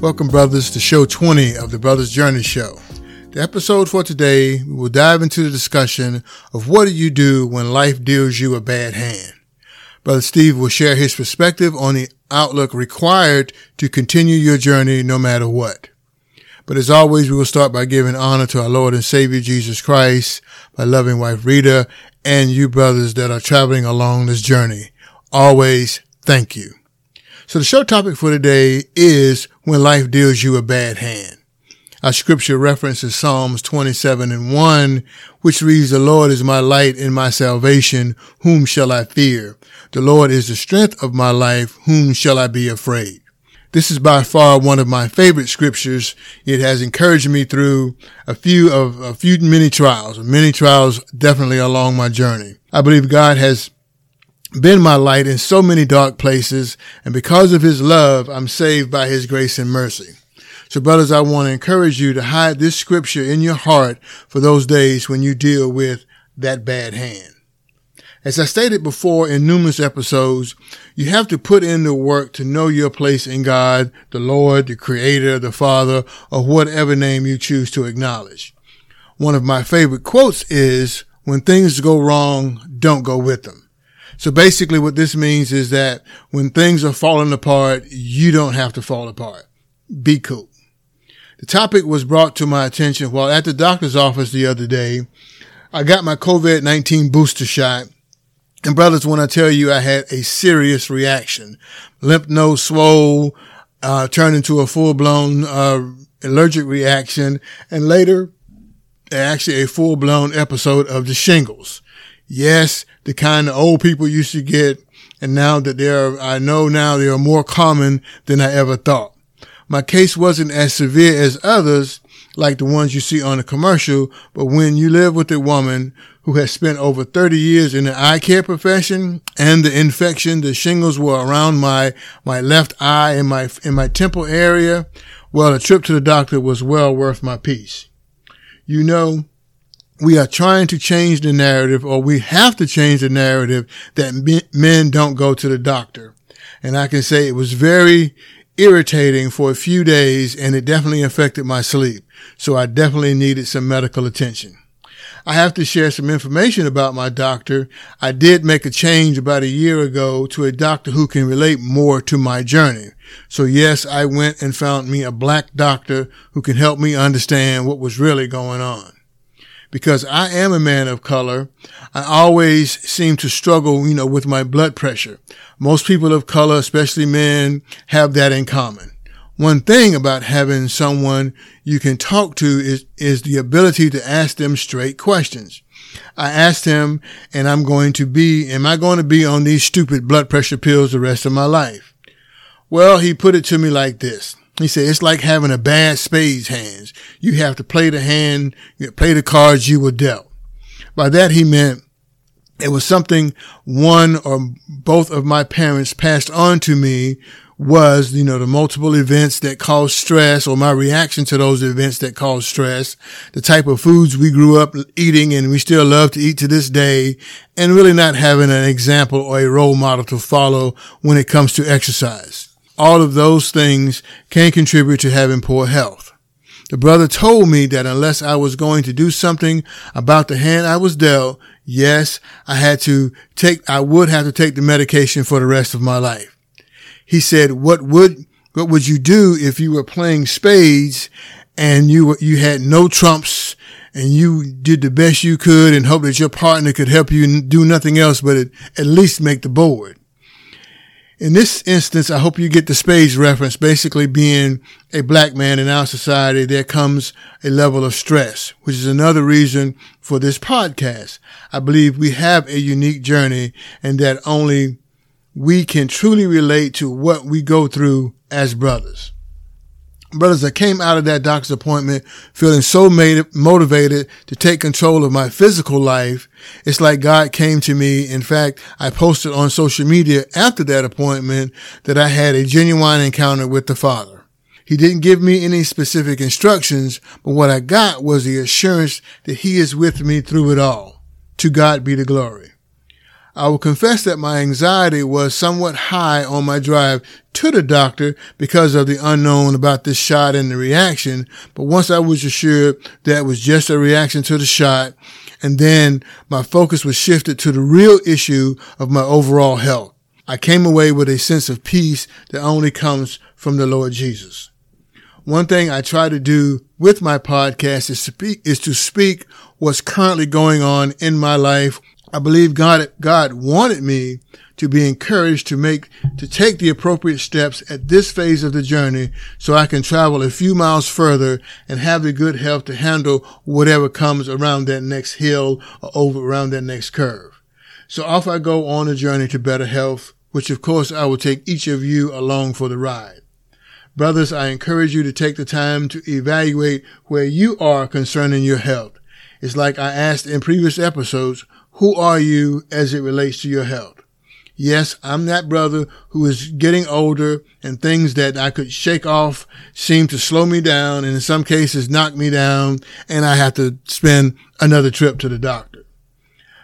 Welcome, brothers, to show 20 of the Brothers Journey Show. The episode for today, we will dive into the discussion of what do you do when life deals you a bad hand. Brother Steve will share his perspective on the outlook required to continue your journey no matter what. But as always, we will start by giving honor to our Lord and Savior Jesus Christ, my loving wife Rita, and you brothers that are traveling along this journey. Always thank you. So the show topic for today is when life deals you a bad hand. Our scripture references Psalms 27 and 1, which reads, The Lord is my light and my salvation. Whom shall I fear? The Lord is the strength of my life. Whom shall I be afraid? This is by far one of my favorite scriptures. It has encouraged me through a few of a few many trials, many trials definitely along my journey. I believe God has been my light in so many dark places, and because of his love, I'm saved by his grace and mercy. So brothers, I want to encourage you to hide this scripture in your heart for those days when you deal with that bad hand. As I stated before in numerous episodes, you have to put in the work to know your place in God, the Lord, the Creator, the Father, or whatever name you choose to acknowledge. One of my favorite quotes is, when things go wrong, don't go with them. So basically what this means is that when things are falling apart, you don't have to fall apart. Be cool. The topic was brought to my attention while at the doctor's office the other day. I got my COVID-19 booster shot. And brothers, when I tell you I had a serious reaction, lymph node swole, uh, turned into a full blown, uh, allergic reaction and later actually a full blown episode of the shingles. Yes, the kind of old people used to get. And now that they are, I know now they are more common than I ever thought. My case wasn't as severe as others, like the ones you see on the commercial, but when you live with a woman who has spent over 30 years in the eye care profession and the infection, the shingles were around my, my left eye and my, in my temple area, well, a trip to the doctor was well worth my peace. You know, we are trying to change the narrative or we have to change the narrative that men don't go to the doctor. And I can say it was very irritating for a few days and it definitely affected my sleep. So I definitely needed some medical attention. I have to share some information about my doctor. I did make a change about a year ago to a doctor who can relate more to my journey. So yes, I went and found me a black doctor who can help me understand what was really going on because I am a man of color. I always seem to struggle, you know, with my blood pressure. Most people of color, especially men, have that in common. One thing about having someone you can talk to is, is the ability to ask them straight questions. I asked him, and I'm going to be, am I going to be on these stupid blood pressure pills the rest of my life? Well, he put it to me like this. He said, it's like having a bad spades hands. You have to play the hand, play the cards you were dealt. By that he meant it was something one or both of my parents passed on to me was, you know, the multiple events that cause stress or my reaction to those events that cause stress, the type of foods we grew up eating and we still love to eat to this day, and really not having an example or a role model to follow when it comes to exercise all of those things can contribute to having poor health. The brother told me that unless I was going to do something about the hand I was dealt, yes, I had to take, I would have to take the medication for the rest of my life. He said, what would, what would you do if you were playing spades and you were, you had no trumps and you did the best you could and hoped that your partner could help you do nothing else but at least make the board? In this instance, I hope you get the spades reference. Basically, being a black man in our society, there comes a level of stress, which is another reason for this podcast. I believe we have a unique journey and that only we can truly relate to what we go through as brothers. Brothers, I came out of that doctor's appointment feeling so made, motivated to take control of my physical life. It's like God came to me. In fact, I posted on social media after that appointment that I had a genuine encounter with the Father. He didn't give me any specific instructions, but what I got was the assurance that He is with me through it all. To God be the glory. I will confess that my anxiety was somewhat high on my drive to the doctor because of the unknown about this shot and the reaction. But once I was assured that was just a reaction to the shot, and then my focus was shifted to the real issue of my overall health. I came away with a sense of peace that only comes from the Lord Jesus. One thing I try to do with my podcast is, to speak, is to speak what's currently going on in my life I believe God, God wanted me to be encouraged to make, to take the appropriate steps at this phase of the journey so I can travel a few miles further and have the good health to handle whatever comes around that next hill or over around that next curve. So off I go on a journey to better health, which of course I will take each of you along for the ride. Brothers, I encourage you to take the time to evaluate where you are concerning your health. It's like I asked in previous episodes, who are you as it relates to your health? Yes, I'm that brother who is getting older and things that I could shake off seem to slow me down and in some cases knock me down and I have to spend another trip to the doctor.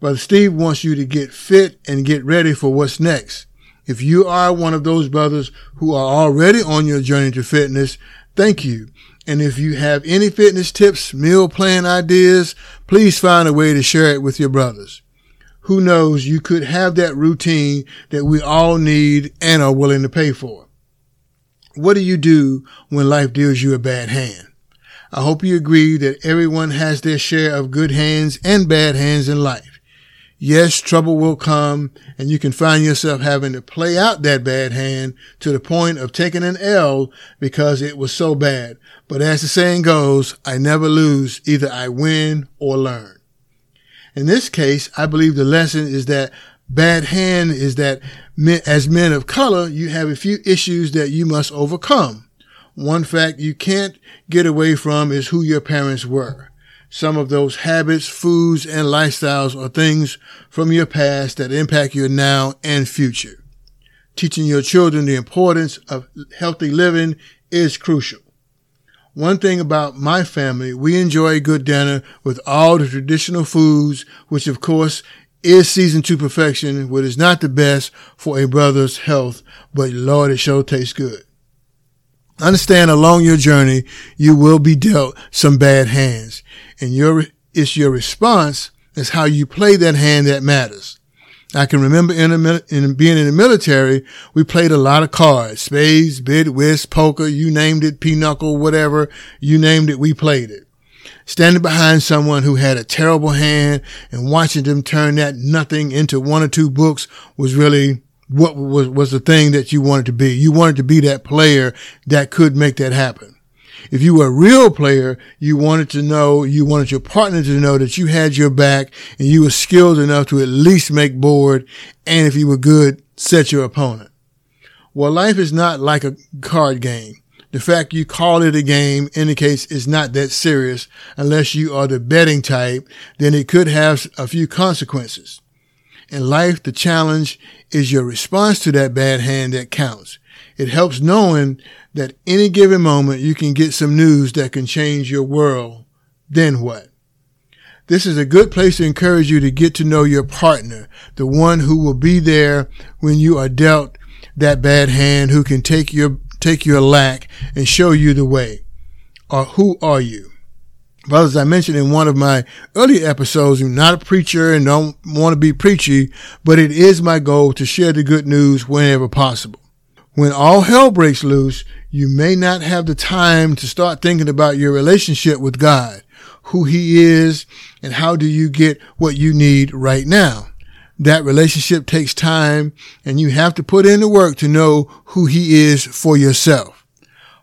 Brother Steve wants you to get fit and get ready for what's next. If you are one of those brothers who are already on your journey to fitness, thank you. And if you have any fitness tips, meal plan ideas, please find a way to share it with your brothers. Who knows, you could have that routine that we all need and are willing to pay for. What do you do when life deals you a bad hand? I hope you agree that everyone has their share of good hands and bad hands in life. Yes, trouble will come and you can find yourself having to play out that bad hand to the point of taking an L because it was so bad. But as the saying goes, I never lose. Either I win or learn. In this case, I believe the lesson is that bad hand is that as men of color, you have a few issues that you must overcome. One fact you can't get away from is who your parents were. Some of those habits, foods, and lifestyles are things from your past that impact your now and future. Teaching your children the importance of healthy living is crucial. One thing about my family, we enjoy a good dinner with all the traditional foods, which of course is seasoned to perfection, what is not the best for a brother's health, but Lord, it sure tastes good. Understand along your journey, you will be dealt some bad hands and your, it's your response is how you play that hand that matters. I can remember in, a, in being in the military, we played a lot of cards, spades, bid, whist, poker, you named it, pinochle, whatever, you named it, we played it. Standing behind someone who had a terrible hand and watching them turn that nothing into one or two books was really what was, was the thing that you wanted to be. You wanted to be that player that could make that happen. If you were a real player, you wanted to know, you wanted your partner to know that you had your back and you were skilled enough to at least make board. And if you were good, set your opponent. Well, life is not like a card game. The fact you call it a game indicates it's not that serious unless you are the betting type, then it could have a few consequences. In life, the challenge is your response to that bad hand that counts. It helps knowing that any given moment you can get some news that can change your world. Then what? This is a good place to encourage you to get to know your partner, the one who will be there when you are dealt that bad hand, who can take your, take your lack and show you the way. Or who are you? Brothers, I mentioned in one of my earlier episodes, I'm not a preacher and don't want to be preachy, but it is my goal to share the good news whenever possible. When all hell breaks loose, you may not have the time to start thinking about your relationship with God, who he is, and how do you get what you need right now. That relationship takes time and you have to put in the work to know who he is for yourself.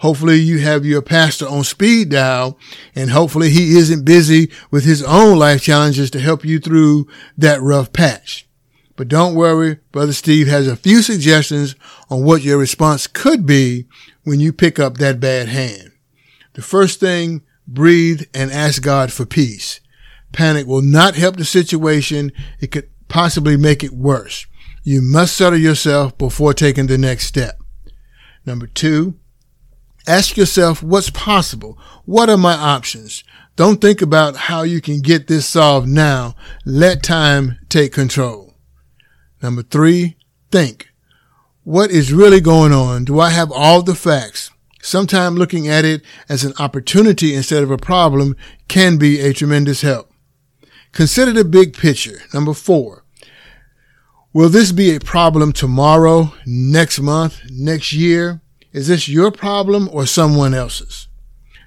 Hopefully you have your pastor on speed dial and hopefully he isn't busy with his own life challenges to help you through that rough patch. But don't worry, Brother Steve has a few suggestions on what your response could be when you pick up that bad hand. The first thing, breathe and ask God for peace. Panic will not help the situation. It could possibly make it worse. You must settle yourself before taking the next step. Number two, ask yourself what's possible. What are my options? Don't think about how you can get this solved now. Let time take control. Number three, think. What is really going on? Do I have all the facts? Sometimes looking at it as an opportunity instead of a problem can be a tremendous help. Consider the big picture. Number four, will this be a problem tomorrow, next month, next year? Is this your problem or someone else's?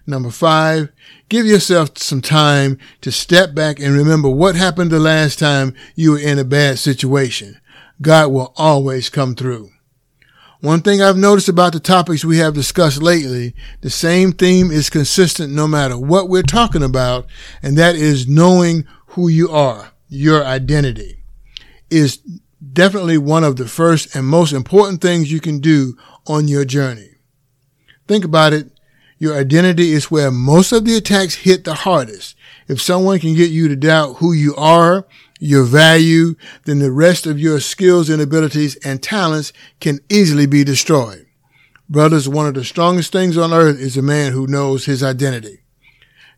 Number five, give yourself some time to step back and remember what happened the last time you were in a bad situation. God will always come through. One thing I've noticed about the topics we have discussed lately, the same theme is consistent no matter what we're talking about, and that is knowing who you are, your identity is definitely one of the first and most important things you can do on your journey. Think about it. Your identity is where most of the attacks hit the hardest. If someone can get you to doubt who you are your value, then the rest of your skills and abilities and talents can easily be destroyed. Brothers, one of the strongest things on earth is a man who knows his identity.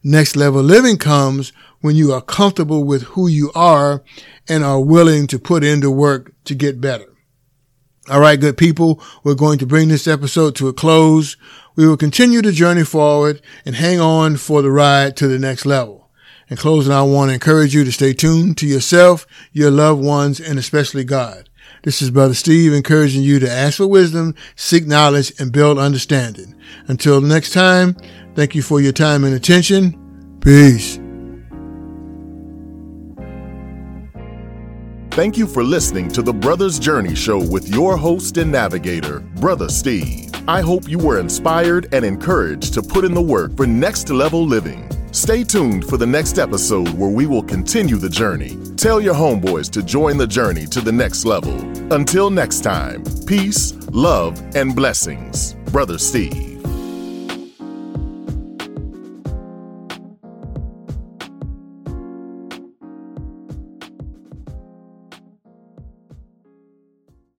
Next level living comes when you are comfortable with who you are and are willing to put in the work to get better. All right, good people, we're going to bring this episode to a close. We will continue the journey forward and hang on for the ride to the next level. In closing, I want to encourage you to stay tuned to yourself, your loved ones, and especially God. This is Brother Steve encouraging you to ask for wisdom, seek knowledge, and build understanding. Until next time, thank you for your time and attention. Peace. Thank you for listening to the Brothers Journey Show with your host and navigator, Brother Steve. I hope you were inspired and encouraged to put in the work for next level living. Stay tuned for the next episode where we will continue the journey. Tell your homeboys to join the journey to the next level. Until next time, peace, love, and blessings. Brother Steve.